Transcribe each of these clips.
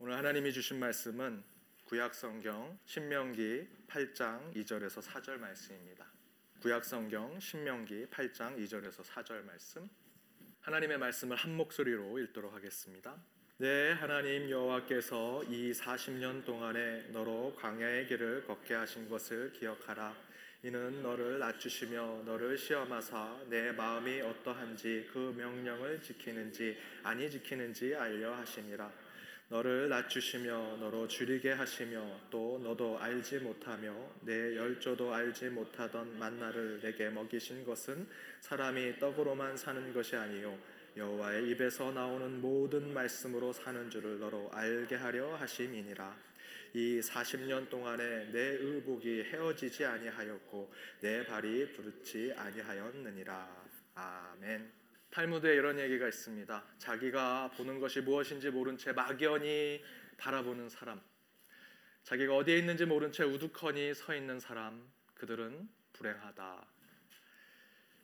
오늘 하나님이 주신 말씀은 구약 성경 신명기 8장 2절에서 4절 말씀입니다. 구약 성경 신명기 8장 2절에서 4절 말씀. 하나님의 말씀을 한 목소리로 읽도록 하겠습니다. 네, 하나님 여호와께서 이 40년 동안에 너로 광야의 길을 걷게 하신 것을 기억하라. 이는 너를 낮추시며 너를 시험하사 내 마음이 어떠한지 그 명령을 지키는지 아니 지키는지 알려 하시니라. 너를 낮추시며 너로 줄이게 하시며 또 너도 알지 못하며 내 열조도 알지 못하던 만나를 내게 먹이신 것은 사람이 떡으로만 사는 것이 아니요. 여호와의 입에서 나오는 모든 말씀으로 사는 줄을 너로 알게 하려 하심이니라. 이 40년 동안에 내 의복이 헤어지지 아니하였고 내 발이 부르지 아니하였느니라. 아멘 탈무드에 이런 얘기가 있습니다. 자기가 보는 것이 무엇인지 모른 채 막연히 바라보는 사람, 자기가 어디에 있는지 모른 채 우두커니 서 있는 사람, 그들은 불행하다.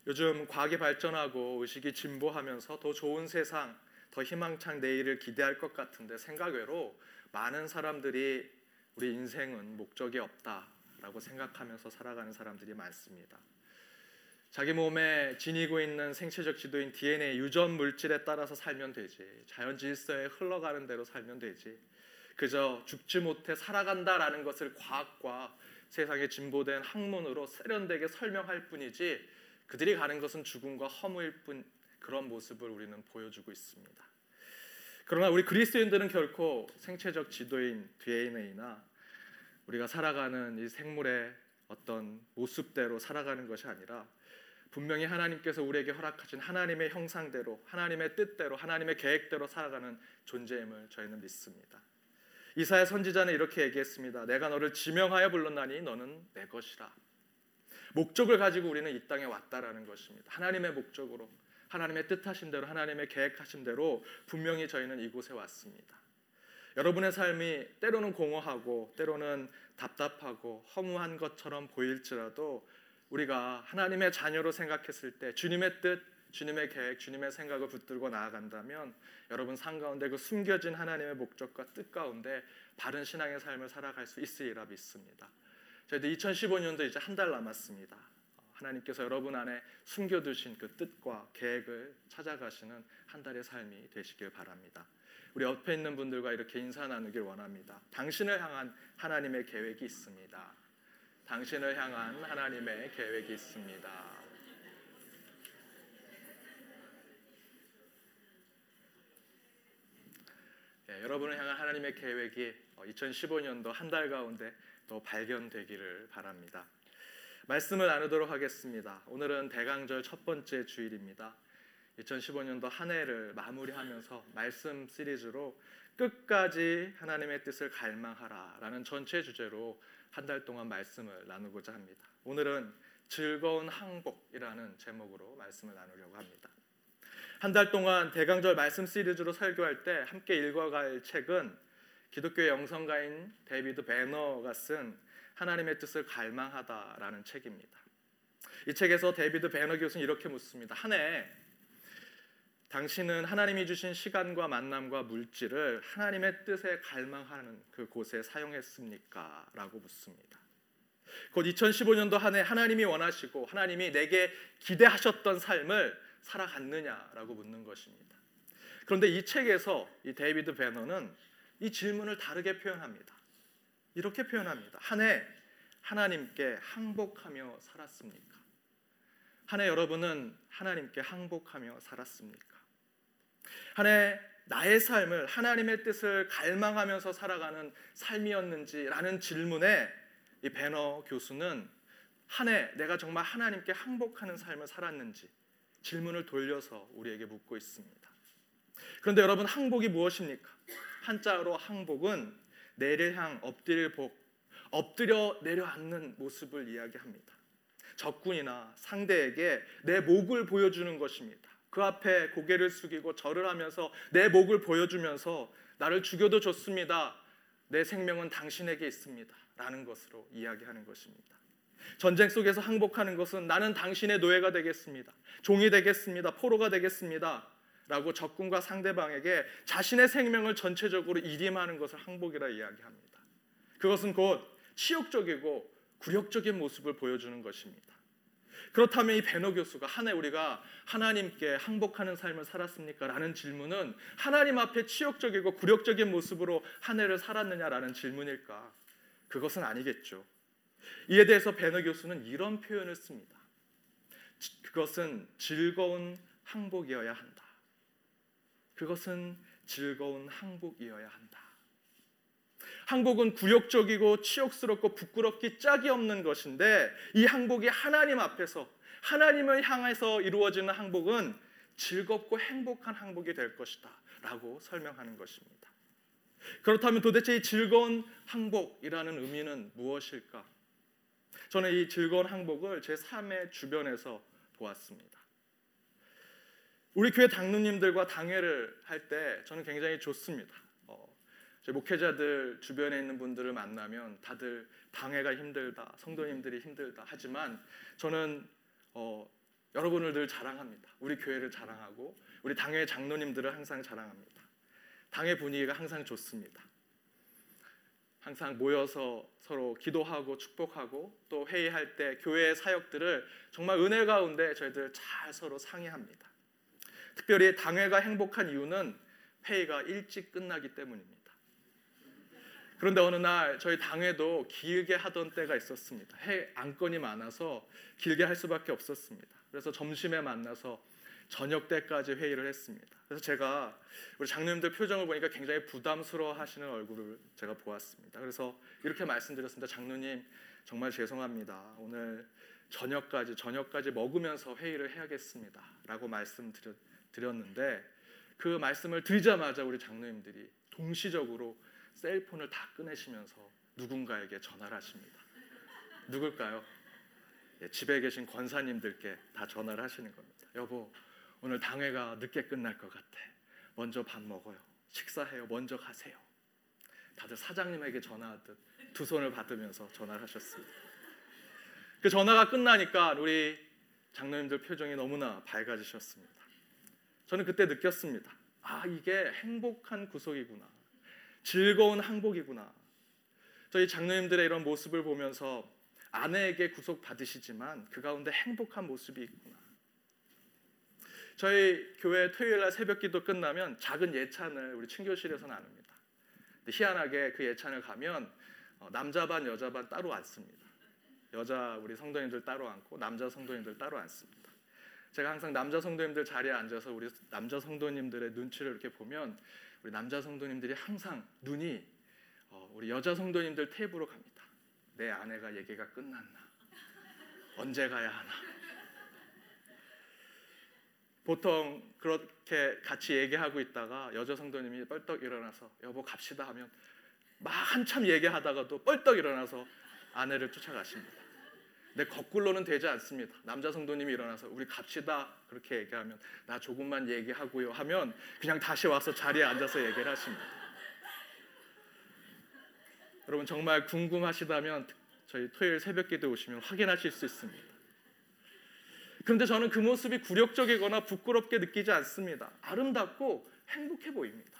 요즘 과학이 발전하고 의식이 진보하면서 더 좋은 세상, 더 희망찬 내일을 기대할 것 같은데 생각외로 많은 사람들이 우리 인생은 목적이 없다라고 생각하면서 살아가는 사람들이 많습니다. 자기 몸에 지니고 있는 생체적 지도인 DNA 유전 물질에 따라서 살면 되지. 자연 질서에 흘러가는 대로 살면 되지. 그저 죽지 못해 살아간다라는 것을 과학과 세상의 진보된 학문으로 세련되게 설명할 뿐이지 그들이 가는 것은 죽음과 허무일 뿐 그런 모습을 우리는 보여주고 있습니다. 그러나 우리 그리스도인들은 결코 생체적 지도인 DNA나 우리가 살아가는 이 생물의 어떤 모습대로 살아가는 것이 아니라 분명히 하나님께서 우리에게 허락하신 하나님의 형상대로 하나님의 뜻대로 하나님의 계획대로 살아가는 존재임을 저희는 믿습니다. 이사야 선지자는 이렇게 얘기했습니다. 내가 너를 지명하여 불렀나니 너는 내 것이라. 목적을 가지고 우리는 이 땅에 왔다라는 것입니다. 하나님의 목적으로 하나님의 뜻하신 대로 하나님의 계획하신 대로 분명히 저희는 이곳에 왔습니다. 여러분의 삶이 때로는 공허하고 때로는 답답하고 허무한 것처럼 보일지라도 우리가 하나님의 자녀로 생각했을 때 주님의 뜻, 주님의 계획, 주님의 생각을 붙들고 나아간다면 여러분 삶 가운데 그 숨겨진 하나님의 목적과 뜻 가운데 바른 신앙의 삶을 살아갈 수 있으리라 믿습니다. 저희도 2015년도 이제 한 달 남았습니다. 하나님께서 여러분 안에 숨겨두신 그 뜻과 계획을 찾아가시는 한 달의 삶이 되시길 바랍니다. 우리 옆에 있는 분들과 이렇게 인사 나누길 원합니다. 당신을 향한 하나님의 계획이 있습니다. 당신을 향한 하나님의 계획이 있습니다. 예, 여러분을 향한 하나님의 계획이 2015년도 한 달 가운데 또 발견되기를 바랍니다. 말씀을 나누도록 하겠습니다. 오늘은 대강절 첫 번째 주일입니다. 2015년도 한 해를 마무리하면서 말씀 시리즈로 끝까지 하나님의 뜻을 갈망하라라는 전체 주제로 한 달 동안 말씀을 나누고자 합니다. 오늘은 즐거운 항복이라는 제목으로 말씀을 나누려고 합니다. 한 달 동안 대강절 말씀 시리즈로 설교할 때 함께 읽어갈 책은 기독교 영성가인 데이비드 베너가 쓴 하나님의 뜻을 갈망하다라는 책입니다. 이 책에서 데이비드 베너 교수는 이렇게 묻습니다. 한 해 당신은 하나님이 주신 시간과 만남과 물질을 하나님의 뜻에 갈망하는 그 곳에 사용했습니까? 라고 묻습니다. 곧 2015년도 한 해 하나님이 원하시고 하나님이 내게 기대하셨던 삶을 살아갔느냐라고 묻는 것입니다. 그런데 이 책에서 이 데이비드 베너는 이 질문을 다르게 표현합니다. 이렇게 표현합니다. 한 해 하나님께 항복하며 살았습니까? 한 해 여러분은 하나님께 항복하며 살았습니까? 한해 나의 삶을 하나님의 뜻을 갈망하면서 살아가는 삶이었는지라는 질문에 이 배너 교수는 한 해 내가 정말 하나님께 항복하는 삶을 살았는지 질문을 돌려서 우리에게 묻고 있습니다. 그런데 여러분 항복이 무엇입니까? 한자로 항복은 내를 향 엎드릴 복, 엎드려 내려앉는 모습을 이야기합니다. 적군이나 상대에게 내 목을 보여주는 것입니다. 그 앞에 고개를 숙이고 절을 하면서 내 목을 보여주면서 나를 죽여도 좋습니다. 내 생명은 당신에게 있습니다. 라는 것으로 이야기하는 것입니다. 전쟁 속에서 항복하는 것은 나는 당신의 노예가 되겠습니다. 종이 되겠습니다. 포로가 되겠습니다. 라고 적군과 상대방에게 자신의 생명을 전체적으로 이임하는 것을 항복이라 이야기합니다. 그것은 곧 치욕적이고 굴욕적인 모습을 보여주는 것입니다. 그렇다면 이 베너 교수가 한해 우리가 하나님께 항복하는 삶을 살았습니까? 라는 질문은 하나님 앞에 치욕적이고 굴욕적인 모습으로 한 해를 살았느냐라는 질문일까? 그것은 아니겠죠. 이에 대해서 베너 교수는 이런 표현을 씁니다. 그것은 즐거운 항복이어야 한다. 그것은 즐거운 항복이어야 한다. 항복은 굴욕적이고 치욕스럽고 부끄럽기 짝이 없는 것인데 이 항복이 하나님 앞에서 하나님을 향해서 이루어지는 항복은 즐겁고 행복한 항복이 될 것이다 라고 설명하는 것입니다. 그렇다면 도대체 이 즐거운 항복이라는 의미는 무엇일까? 저는 이 즐거운 항복을 제 삶의 주변에서 보았습니다. 우리 교회 당루님들과 당회를 할 때 저는 굉장히 좋습니다. 목회자들 주변에 있는 분들을 만나면 다들 방해가 힘들다, 성도님들이 힘들다 하지만 저는 어, 여러분을 늘 자랑합니다. 우리 교회를 자랑하고 우리 당회 장로님들을 항상 자랑합니다. 당회 분위기가 항상 좋습니다. 항상 모여서 서로 기도하고 축복하고 또 회의할 때 교회의 사역들을 정말 은혜 가운데 저희들 잘 서로 상의합니다. 특별히 당회가 행복한 이유는 회의가 일찍 끝나기 때문입니다. 그런데 어느 날 저희 당회도 길게 하던 때가 있었습니다. 해 안건이 많아서 길게 할 수밖에 없었습니다. 그래서 점심에 만나서 저녁 때까지 회의를 했습니다. 그래서 제가 우리 장로님들 표정을 보니까 굉장히 부담스러워 하시는 얼굴을 제가 보았습니다. 그래서 이렇게 말씀드렸습니다. 장로님 정말 죄송합니다. 오늘 저녁까지 저녁까지 먹으면서 회의를 해야겠습니다. 라고 말씀드렸는데 그 말씀을 드리자마자 우리 장로님들이 동시적으로 셀폰을 다 꺼내시면서 누군가에게 전화를 하십니다. 누굴까요? 예, 집에 계신 권사님들께 다 전화를 하시는 겁니다. 여보, 오늘 당회가 늦게 끝날 것 같아. 먼저 밥 먹어요. 식사해요. 먼저 가세요. 다들 사장님에게 전화하듯 두 손을 받으면서 전화를 하셨습니다. 그 전화가 끝나니까 우리 장로님들 표정이 너무나 밝아지셨습니다. 저는 그때 느꼈습니다. 아, 이게 행복한 구속이구나. 즐거운 항복이구나. 저희 장로님들의 이런 모습을 보면서 아내에게 구속 받으시지만 그 가운데 행복한 모습이 있구나. 저희 교회 토요일 날 새벽기도 끝나면 작은 예찬을 우리 친교실에서 나눕니다. 희한하게 그 예찬을 가면 어, 남자 반 여자 반 따로 앉습니다. 여자 우리 성도님들 따로 앉고 남자 성도님들 따로 앉습니다. 제가 항상 남자 성도님들 자리에 앉아서 우리 남자 성도님들의 눈치를 이렇게 보면 우리 남자 성도님들이 항상 눈이 어, 우리 여자 성도님들 테이블로 갑니다. 내 아내가 얘기가 끝났나? 언제 가야 하나? 보통 그렇게 같이 얘기하고 있다가 여자 성도님이 뻘떡 일어나서 여보 갑시다 하면 막 한참 얘기하다가도 뻘떡 일어나서 아내를 쫓아가십니다. 근데 거꾸로는 되지 않습니다. 남자 성도님이 일어나서 우리 갑시다 그렇게 얘기하면 나 조금만 얘기하고요 하면 그냥 다시 와서 자리에 앉아서 얘기를 하십니다. 여러분 정말 궁금하시다면 저희 토요일 새벽기도 오시면 확인하실 수 있습니다. 그런데 저는 그 모습이 굴욕적이거나 부끄럽게 느끼지 않습니다. 아름답고 행복해 보입니다.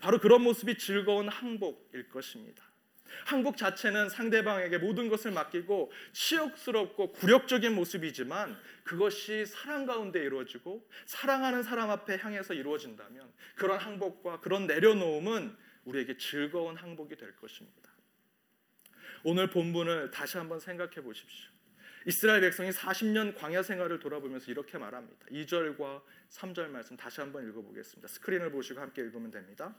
바로 그런 모습이 즐거운 항복일 것입니다. 항복 자체는 상대방에게 모든 것을 맡기고 치욕스럽고 굴욕적인 모습이지만 그것이 사랑 가운데 이루어지고 사랑하는 사람 앞에 향해서 이루어진다면 그런 항복과 그런 내려놓음은 우리에게 즐거운 항복이 될 것입니다. 오늘 본문을 다시 한번 생각해 보십시오. 이스라엘 백성이 40년 광야 생활을 돌아보면서 이렇게 말합니다. 2절과 3절 말씀 다시 한번 읽어보겠습니다. 스크린을 보시고 함께 읽으면 됩니다.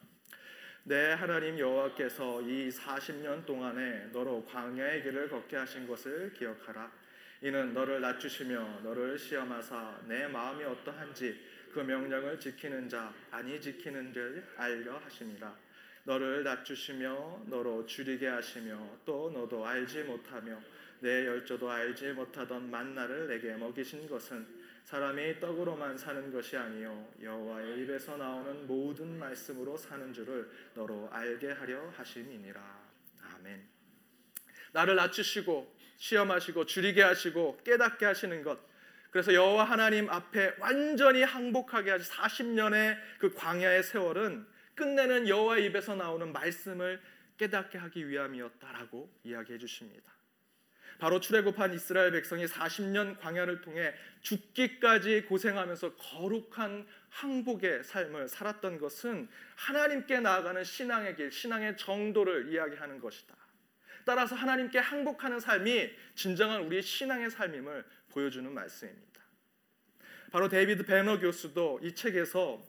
내 하나님 여호와께서 이 40년 동안에 너로 광야의 길을 걷게 하신 것을 기억하라. 이는 너를 낮추시며 너를 시험하사 내 마음이 어떠한지 그 명령을 지키는 자 아니 지키는 줄 알려 하심이라. 너를 낮추시며 너로 줄이게 하시며 또 너도 알지 못하며 내 열조도 알지 못하던 만나를 내게 먹이신 것은 사람이 떡으로만 사는 것이 아니요 여호와의 입에서 나오는 모든 말씀으로 사는 줄을 너로 알게 하려 하심이니라. 아멘. 나를 낮추시고 시험하시고 줄이게 하시고 깨닫게 하시는 것 그래서 여호와 하나님 앞에 완전히 항복하게 하시 40년의 그 광야의 세월은 끝내는 여호와 입에서 나오는 말씀을 깨닫게 하기 위함이었다라고 이야기해 주십니다. 바로 출애굽한 이스라엘 백성이 40년 광야를 통해 죽기까지 고생하면서 거룩한 항복의 삶을 살았던 것은 하나님께 나아가는 신앙의 길, 신앙의 정도를 이야기하는 것이다. 따라서 하나님께 항복하는 삶이 진정한 우리의 신앙의 삶임을 보여주는 말씀입니다. 바로 데이비드 베너 교수도 이 책에서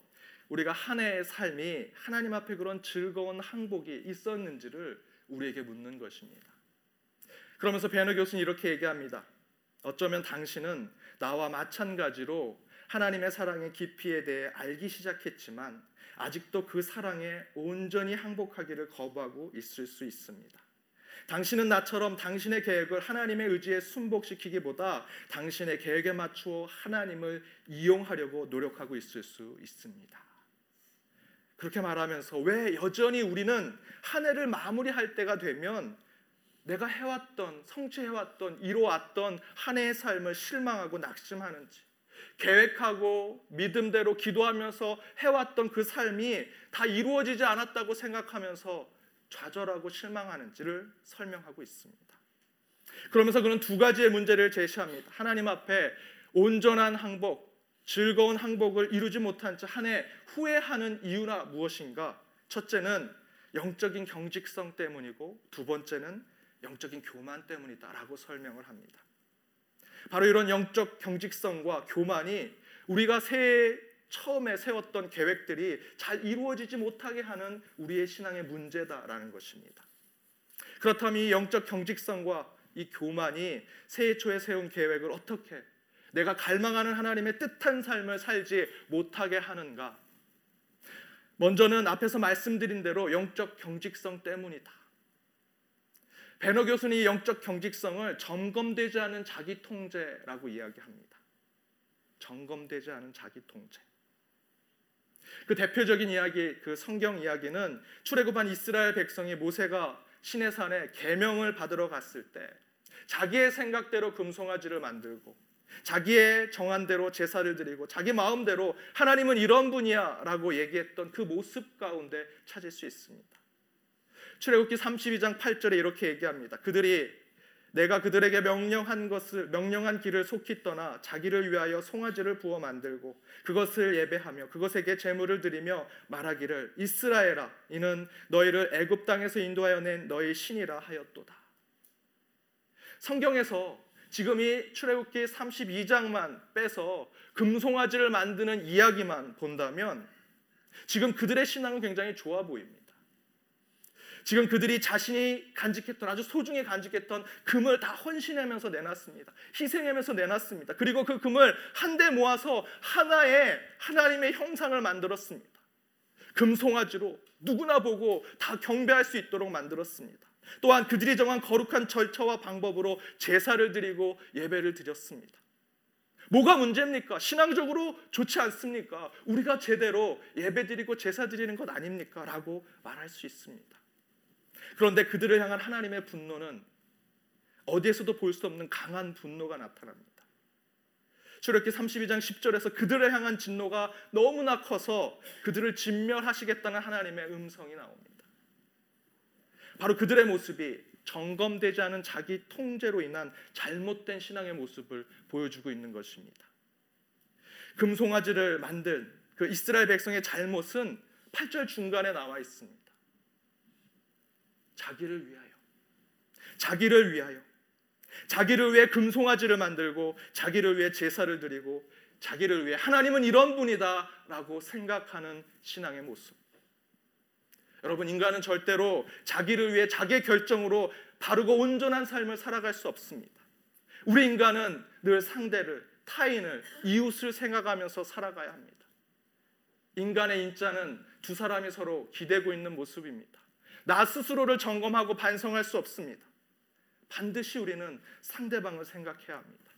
우리가 한 해의 삶이 하나님 앞에 그런 즐거운 항복이 있었는지를 우리에게 묻는 것입니다. 그러면서 베너 교수는 이렇게 얘기합니다. 어쩌면 당신은 나와 마찬가지로 하나님의 사랑의 깊이에 대해 알기 시작했지만 아직도 그 사랑에 온전히 항복하기를 거부하고 있을 수 있습니다. 당신은 나처럼 당신의 계획을 하나님의 의지에 순복시키기보다 당신의 계획에 맞추어 하나님을 이용하려고 노력하고 있을 수 있습니다. 그렇게 말하면서 왜 여전히 우리는 한 해를 마무리할 때가 되면 내가 해왔던 성취해왔던 이루어왔던 한 해의 삶을 실망하고 낙심하는지 계획하고 믿음대로 기도하면서 해왔던 그 삶이 다 이루어지지 않았다고 생각하면서 좌절하고 실망하는지를 설명하고 있습니다. 그러면서 그는 두 가지의 문제를 제시합니다. 하나님 앞에 온전한 항복, 즐거운 항복을 이루지 못한 채 한 해 후회하는 이유나 무엇인가? 첫째는 영적인 경직성 때문이고 두 번째는 영적인 교만 때문이다라고 설명을 합니다. 바로 이런 영적 경직성과 교만이 우리가 새해 처음에 세웠던 계획들이 잘 이루어지지 못하게 하는 우리의 신앙의 문제다라는 것입니다. 그렇다면 이 영적 경직성과 이 교만이 새해 초에 세운 계획을 어떻게 내가 갈망하는 하나님의 뜻한 삶을 살지 못하게 하는가? 먼저는 앞에서 말씀드린 대로 영적 경직성 때문이다. 베너 교수는 이 영적 경직성을 점검되지 않은 자기 통제라고 이야기합니다. 점검되지 않은 자기 통제. 그 대표적인 이야기, 그 성경 이야기는 출애굽한 이스라엘 백성이 모세가 시내산에 계명을 받으러 갔을 때 자기의 생각대로 금송아지를 만들고 자기의 정한대로 제사를 드리고 자기 마음대로 하나님은 이런 분이야라고 얘기했던 그 모습 가운데 찾을 수 있습니다. 출애굽기 32장 8절에 이렇게 얘기합니다. 그들이 내가 그들에게 명령한 것을 명령한 길을 속히 떠나 자기를 위하여 송아지를 부어 만들고 그것을 예배하며 그것에게 제물을 드리며 말하기를 이스라엘아 이는 너희를 애굽 땅에서 인도하여 낸 너희 신이라 하였도다. 성경에서 지금 이 출애굽기 32장만 빼서 금송아지를 만드는 이야기만 본다면 지금 그들의 신앙은 굉장히 좋아 보입니다. 지금 그들이 자신이 간직했던 아주 소중히 간직했던 금을 다 헌신하면서 내놨습니다. 희생하면서 내놨습니다. 그리고 그 금을 한데 모아서 하나의 하나님의 형상을 만들었습니다. 금송아지로 누구나 보고 다 경배할 수 있도록 만들었습니다. 또한 그들이 정한 거룩한 절차와 방법으로 제사를 드리고 예배를 드렸습니다. 뭐가 문제입니까? 신앙적으로 좋지 않습니까? 우리가 제대로 예배 드리고 제사 드리는 것 아닙니까? 라고 말할 수 있습니다. 그런데 그들을 향한 하나님의 분노는 어디에서도 볼 수 없는 강한 분노가 나타납니다. 출애굽기 32장 10절에서 그들을 향한 진노가 너무나 커서 그들을 진멸하시겠다는 하나님의 음성이 나옵니다. 바로 그들의 모습이 점검되지 않은 자기 통제로 인한 잘못된 신앙의 모습을 보여주고 있는 것입니다. 금송아지를 만든 그 이스라엘 백성의 잘못은 8절 중간에 나와 있습니다. 자기를 위하여. 자기를 위하여. 자기를 위해 금송아지를 만들고 자기를 위해 제사를 드리고 자기를 위해 하나님은 이런 분이다라고 생각하는 신앙의 모습. 여러분 인간은 절대로 자기를 위해 자기의 결정으로 바르고 온전한 삶을 살아갈 수 없습니다. 우리 인간은 늘 상대를 타인을 이웃을 생각하면서 살아가야 합니다. 인간의 인자는 두 사람이 서로 기대고 있는 모습입니다. 나 스스로를 점검하고 반성할 수 없습니다. 반드시 우리는 상대방을 생각해야 합니다.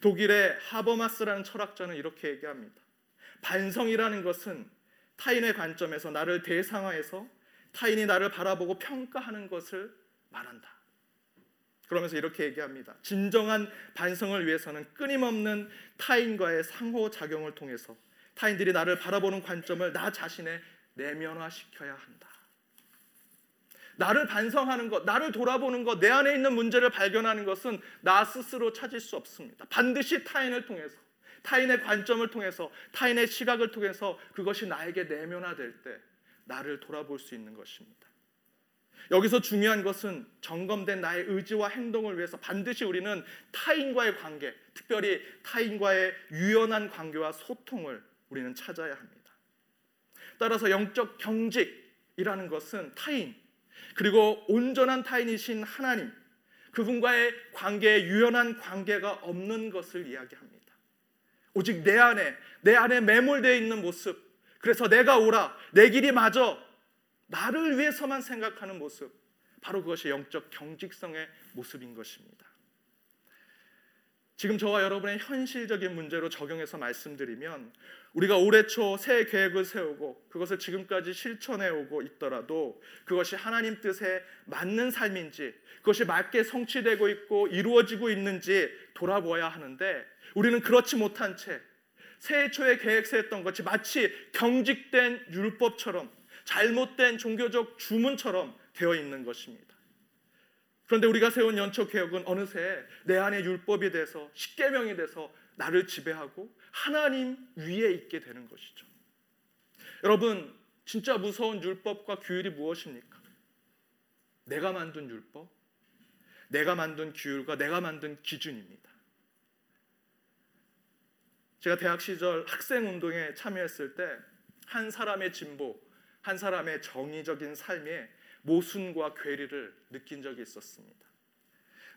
독일의 하버마스라는 철학자는 이렇게 얘기합니다. 반성이라는 것은 타인의 관점에서 나를 대상화해서 타인이 나를 바라보고 평가하는 것을 말한다. 그러면서 이렇게 얘기합니다. 진정한 반성을 위해서는 끊임없는 타인과의 상호작용을 통해서 타인들이 나를 바라보는 관점을 나 자신에 내면화시켜야 한다. 나를 반성하는 것, 나를 돌아보는 것, 내 안에 있는 문제를 발견하는 것은 나 스스로 찾을 수 없습니다. 반드시 타인을 통해서, 타인의 관점을 통해서, 타인의 시각을 통해서 그것이 나에게 내면화될 때 나를 돌아볼 수 있는 것입니다. 여기서 중요한 것은 점검된 나의 의지와 행동을 위해서 반드시 우리는 타인과의 관계, 특별히 타인과의 유연한 관계와 소통을 우리는 찾아야 합니다. 따라서 영적 경직이라는 것은 타인, 그리고 온전한 타인이신 하나님, 그분과의 관계에 유연한 관계가 없는 것을 이야기합니다. 오직 내 안에, 내 안에 매몰되어 있는 모습, 그래서 내가 오라, 내 길이 맞아, 나를 위해서만 생각하는 모습, 바로 그것이 영적 경직성의 모습인 것입니다. 지금 저와 여러분의 현실적인 문제로 적용해서 말씀드리면 우리가 올해 초 새 계획을 세우고 그것을 지금까지 실천해 오고 있더라도 그것이 하나님 뜻에 맞는 삶인지 그것이 맞게 성취되고 있고 이루어지고 있는지 돌아보아야 하는데 우리는 그렇지 못한 채 새해 초에 계획 세웠던 것이 마치 경직된 율법처럼 잘못된 종교적 주문처럼 되어 있는 것입니다. 그런데 우리가 세운 연초 개혁은 어느새 내 안에 율법이 돼서 십계명이 돼서 나를 지배하고 하나님 위에 있게 되는 것이죠. 여러분, 진짜 무서운 율법과 규율이 무엇입니까? 내가 만든 율법, 내가 만든 규율과 내가 만든 기준입니다. 제가 대학 시절 학생 운동에 참여했을 때 한 사람의 진보, 한 사람의 정의적인 삶에 모순과 괴리를 느낀 적이 있었습니다.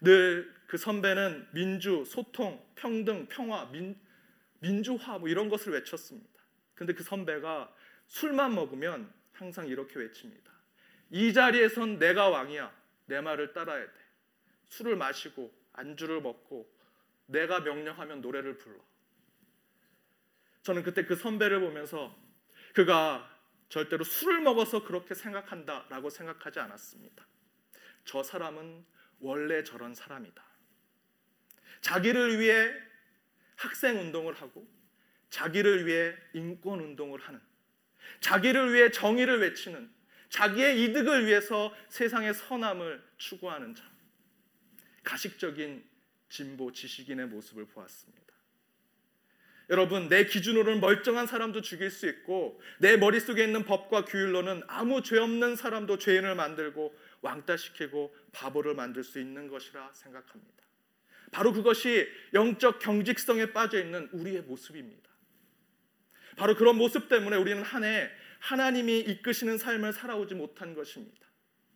늘 그 선배는 민주, 소통, 평등, 평화, 민, 민주화 뭐 이런 것을 외쳤습니다. 근데 그 선배가 술만 먹으면 항상 이렇게 외칩니다. 이 자리에선 내가 왕이야. 내 말을 따라야 돼. 술을 마시고 안주를 먹고 내가 명령하면 노래를 불러. 저는 그때 그 선배를 보면서 그가 절대로 술을 먹어서 그렇게 생각한다라고 생각하지 않았습니다. 저 사람은 원래 저런 사람이다. 자기를 위해 학생 운동을 하고 자기를 위해 인권 운동을 하는 자기를 위해 정의를 외치는 자기의 이득을 위해서 세상의 선함을 추구하는 자. 가식적인 진보 지식인의 모습을 보았습니다. 여러분, 내 기준으로는 멀쩡한 사람도 죽일 수 있고 내 머릿속에 있는 법과 규율로는 아무 죄 없는 사람도 죄인을 만들고 왕따시키고 바보를 만들 수 있는 것이라 생각합니다. 바로 그것이 영적 경직성에 빠져 있는 우리의 모습입니다. 바로 그런 모습 때문에 우리는 한 해 하나님이 이끄시는 삶을 살아오지 못한 것입니다.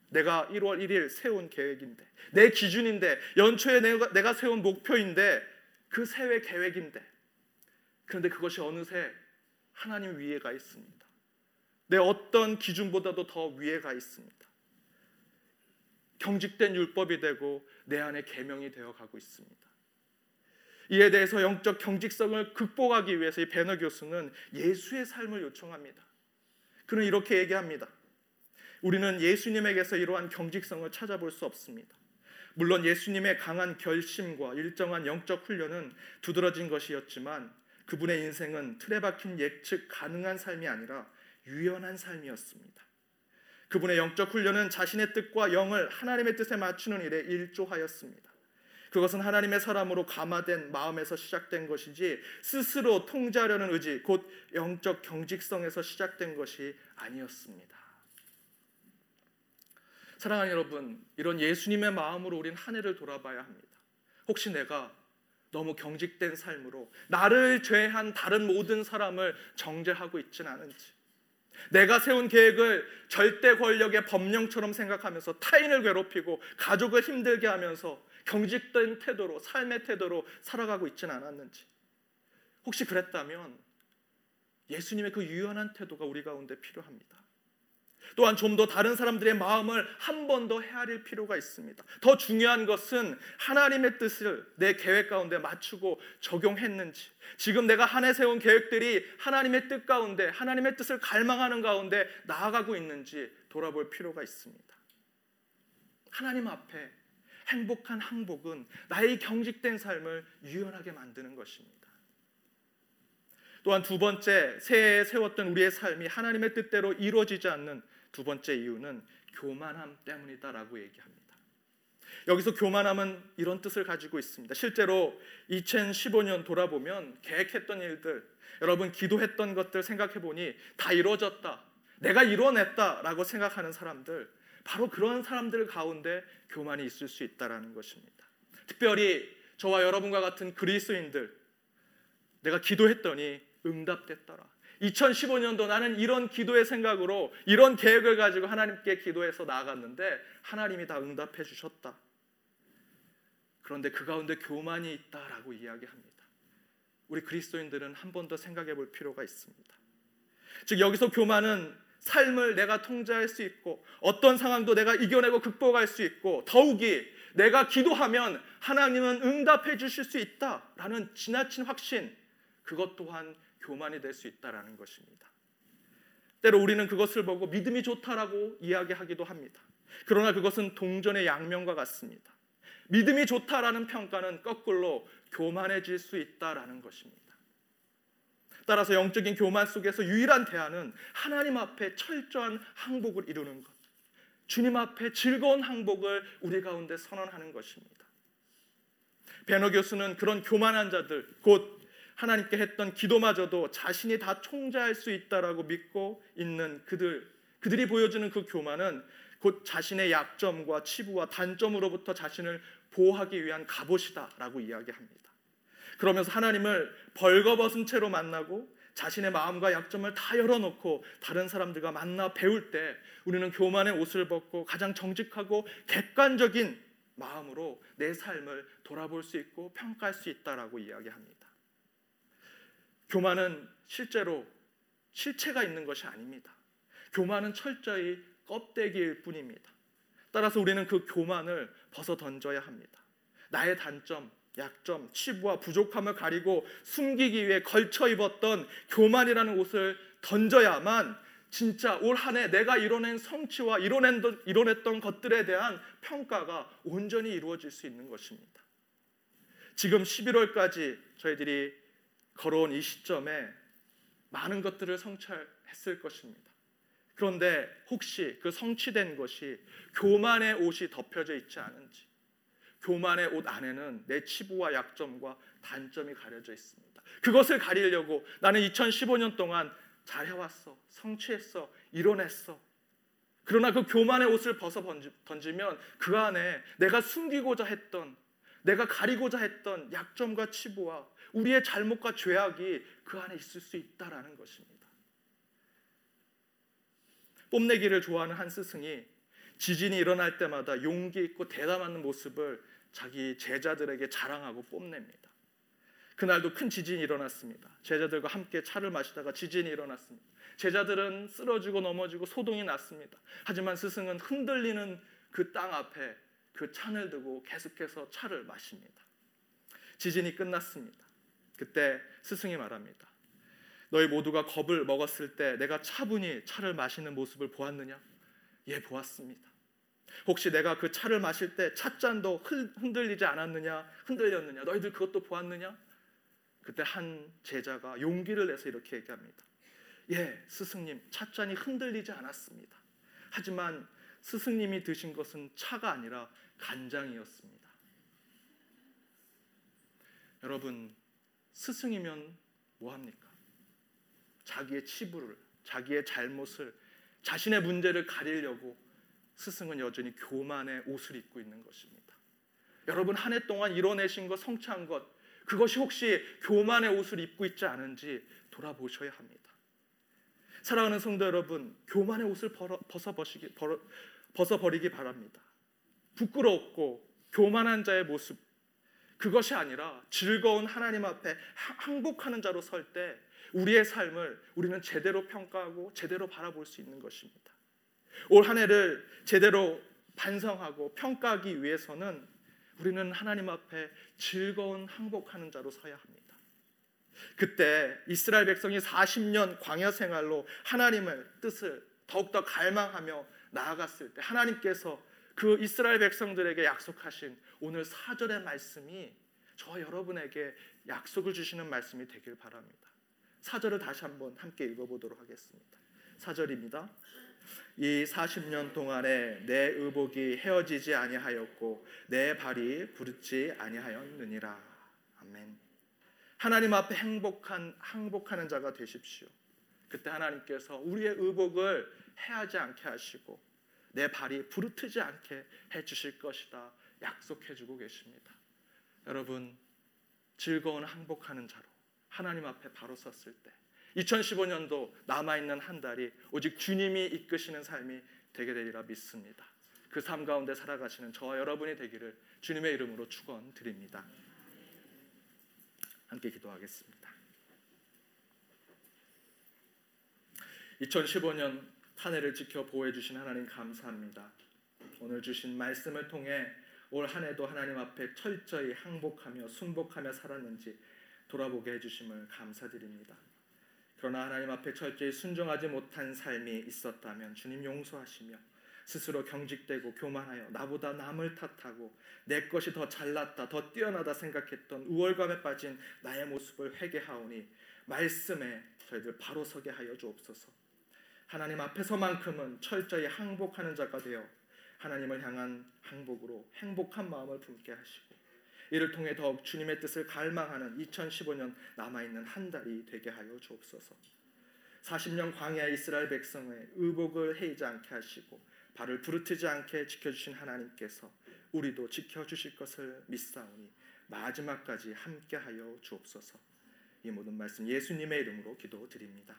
내가 1월 1일 세운 계획인데, 내 기준인데, 연초에 내가, 세운 목표인데, 그 세회 계획인데, 그런데 그것이 어느새 하나님 위에 가 있습니다. 내 어떤 기준보다도 더 위에 가 있습니다. 경직된 율법이 되고 내 안에 계명이 되어 가고 있습니다. 이에 대해서 영적 경직성을 극복하기 위해서 이 베너 교수는 예수의 삶을 요청합니다. 그는 이렇게 얘기합니다. 우리는 예수님에게서 이러한 경직성을 찾아볼 수 없습니다. 물론 예수님의 강한 결심과 일정한 영적 훈련은 두드러진 것이었지만 그분의 인생은 틀에 박힌 예측 가능한 삶이 아니라 유연한 삶이었습니다. 그분의 영적 훈련은 자신의 뜻과 영을 하나님의 뜻에 맞추는 일에 일조하였습니다. 그것은 하나님의 사람으로 감화된 마음에서 시작된 것이지 스스로 통제하려는 의지, 곧 영적 경직성에서 시작된 것이 아니었습니다. 사랑하는 여러분, 이런 예수님의 마음으로 우린 한 해를 돌아봐야 합니다. 혹시 내가 너무 경직된 삶으로 나를 죄한 다른 모든 사람을 정죄하고 있지는 않은지 내가 세운 계획을 절대 권력의 법령처럼 생각하면서 타인을 괴롭히고 가족을 힘들게 하면서 경직된 태도로 삶의 태도로 살아가고 있지는 않았는지 혹시 그랬다면 예수님의 그 유연한 태도가 우리 가운데 필요합니다. 또한 좀 더 다른 사람들의 마음을 한 번 더 헤아릴 필요가 있습니다. 더 중요한 것은 하나님의 뜻을 내 계획 가운데 맞추고 적용했는지, 지금 내가 한 해 세운 계획들이 하나님의 뜻 가운데, 하나님의 뜻을 갈망하는 가운데 나아가고 있는지 돌아볼 필요가 있습니다. 하나님 앞에 행복한 항복은 나의 경직된 삶을 유연하게 만드는 것입니다. 또한 두 번째 새해에 세웠던 우리의 삶이 하나님의 뜻대로 이루어지지 않는 두 번째 이유는 교만함 때문이다라고 얘기합니다. 여기서 교만함은 이런 뜻을 가지고 있습니다. 실제로 2015년 돌아보면 계획했던 일들, 여러분 기도했던 것들 생각해 보니 다 이루어졌다. 내가 이뤄냈다라고 생각하는 사람들, 바로 그런 사람들 가운데 교만이 있을 수 있다라는 것입니다. 특별히 저와 여러분과 같은 그리스도인들, 내가 기도했더니 응답됐더라. 2015년도 나는 이런 기도의 생각으로 이런 계획을 가지고 하나님께 기도해서 나아갔는데 하나님이 다 응답해 주셨다. 그런데 그 가운데 교만이 있다라고 이야기합니다. 우리 그리스도인들은 한 번 더 생각해 볼 필요가 있습니다. 즉 여기서 교만은 삶을 내가 통제할 수 있고 어떤 상황도 내가 이겨내고 극복할 수 있고 더욱이 내가 기도하면 하나님은 응답해 주실 수 있다라는 지나친 확신 그것 또한 교만이 될 수 있다라는 것입니다. 때로 우리는 그것을 보고 믿음이 좋다라고 이야기하기도 합니다. 그러나 그것은 동전의 양면과 같습니다. 믿음이 좋다라는 평가는 거꾸로 교만해질 수 있다라는 것입니다. 따라서 영적인 교만 속에서 유일한 대안은 하나님 앞에 철저한 항복을 이루는 것. 주님 앞에 즐거운 항복을 우리 가운데 선언하는 것입니다. 베너 교수는 그런 교만한 자들, 곧 하나님께 했던 기도마저도 자신이 다 총재할 수 있다라고 믿고 있는 그들, 그들이 보여주는 그 교만은 곧 자신의 약점과 치부와 단점으로부터 자신을 보호하기 위한 갑옷이다라고 이야기합니다. 그러면서 하나님을 벌거벗은 채로 만나고 자신의 마음과 약점을 다 열어놓고 다른 사람들과 만나 배울 때 우리는 교만의 옷을 벗고 가장 정직하고 객관적인 마음으로 내 삶을 돌아볼 수 있고 평가할 수 있다라고 이야기합니다. 교만은 실제로 실체가 있는 것이 아닙니다. 교만은 철저히 껍데기일 뿐입니다. 따라서 우리는 그 교만을 벗어 던져야 합니다. 나의 단점, 약점, 치부와 부족함을 가리고 숨기기 위해 걸쳐 입었던 교만이라는 옷을 던져야만 진짜 올 한 해 내가 이뤄낸 성취와 이뤄낸, 이뤄냈던 것들에 대한 평가가 온전히 이루어질 수 있는 것입니다. 지금 11월까지 저희들이 걸어온 이 시점에 많은 것들을 성취했을 것입니다. 그런데 혹시 그 성취된 것이 교만의 옷이 덮여져 있지 않은지, 교만의 옷 안에는 내 치부와 약점과 단점이 가려져 있습니다. 그것을 가리려고 나는 2015년 동안 잘해왔어, 성취했어, 이뤄냈어. 그러나 그 교만의 옷을 벗어 던지면 그 안에 내가 숨기고자 했던, 내가 가리고자 했던 약점과 치부와 우리의 잘못과 죄악이 그 안에 있을 수 있다라는 것입니다. 뽐내기를 좋아하는 한 스승이 지진이 일어날 때마다 용기 있고 대담한 모습을 자기 제자들에게 자랑하고 뽐냅니다. 그날도 큰 지진이 일어났습니다. 제자들과 함께 차를 마시다가 지진이 일어났습니다. 제자들은 쓰러지고 넘어지고 소동이 났습니다. 하지만 스승은 흔들리는 그 땅 앞에 그 찬을 두고 계속해서 차를 마십니다. 지진이 끝났습니다. 그때 스승이 말합니다. 너희 모두가 겁을 먹었을 때 내가 차분히 차를 마시는 모습을 보았느냐? 예, 보았습니다. 혹시 내가 그 차를 마실 때 찻잔도 흔들리지 않았느냐? 흔들렸느냐? 너희들 그것도 보았느냐? 그때 한 제자가 용기를 내서 이렇게 얘기합니다. 예, 스승님, 찻잔이 흔들리지 않았습니다. 하지만 스승님이 드신 것은 차가 아니라 간장이었습니다. 여러분, 스승이면 뭐 합니까? 자기의 치부를, 자기의 잘못을, 자신의 문제를 가리려고 스승은 여전히 교만의 옷을 입고 있는 것입니다. 여러분 한 해 동안 이뤄내신 것, 성취한 것, 그것이 혹시 교만의 옷을 입고 있지 않은지 돌아보셔야 합니다. 사랑하는 성도 여러분, 교만의 옷을 벗어버리기, 바랍니다. 부끄럽고 교만한 자의 모습, 그것이 아니라 즐거운 하나님 앞에 항복하는 자로 설 때 우리의 삶을 우리는 제대로 평가하고 제대로 바라볼 수 있는 것입니다. 올 한 해를 제대로 반성하고 평가하기 위해서는 우리는 하나님 앞에 즐거운 항복하는 자로 서야 합니다. 그때 이스라엘 백성이 40년 광야 생활로 하나님의 뜻을 더욱더 갈망하며 나아갔을 때 하나님께서 그 이스라엘 백성들에게 약속하신 오늘 사절의 말씀이 저 여러분에게 약속을 주시는 말씀이 되길 바랍니다. 사절을 다시 한번 함께 읽어보도록 하겠습니다. 사절입니다. 이 40년 동안에 내 의복이 헤어지지 아니하였고 내 발이 부르지 아니하였느니라. 아멘. 하나님 앞에 행복한 항복하는 자가 되십시오. 그때 하나님께서 우리의 의복을 해하지 않게 하시고 내 발이 부르트지 않게 해 주실 것이다 약속해 주고 계십니다. 여러분 즐거운 항복하는 자로 하나님 앞에 바로 섰을 때 2015년도 남아 있는 한 달이 오직 주님이 이끄시는 삶이 되게 되리라 믿습니다. 그 삶 가운데 살아가시는 저와 여러분이 되기를 주님의 이름으로 축원드립니다. 함께 기도하겠습니다. 2015년 한 해를 지켜 보호해 주신 하나님 감사합니다. 오늘 주신 말씀을 통해 올 한 해도 하나님 앞에 철저히 항복하며 순복하며 살았는지 돌아보게 해 주심을 감사드립니다. 그러나 하나님 앞에 철저히 순종하지 못한 삶이 있었다면 주님 용서하시며 스스로 경직되고 교만하여 나보다 남을 탓하고 내 것이 더 잘났다 더 뛰어나다 생각했던 우월감에 빠진 나의 모습을 회개하오니 말씀에 저희들 바로 서게 하여 주옵소서. 하나님 앞에서만큼은 철저히 항복하는 자가 되어 하나님을 향한 항복으로 행복한 마음을 품게 하시고 이를 통해 더욱 주님의 뜻을 갈망하는 2015년 남아있는 한 달이 되게 하여 주옵소서. 40년 광야 이스라엘 백성의 의복을 해이지 않게 하시고 발을 부르트지 않게 지켜주신 하나님께서 우리도 지켜주실 것을 믿사오니 마지막까지 함께하여 주옵소서. 이 모든 말씀 예수님의 이름으로 기도드립니다.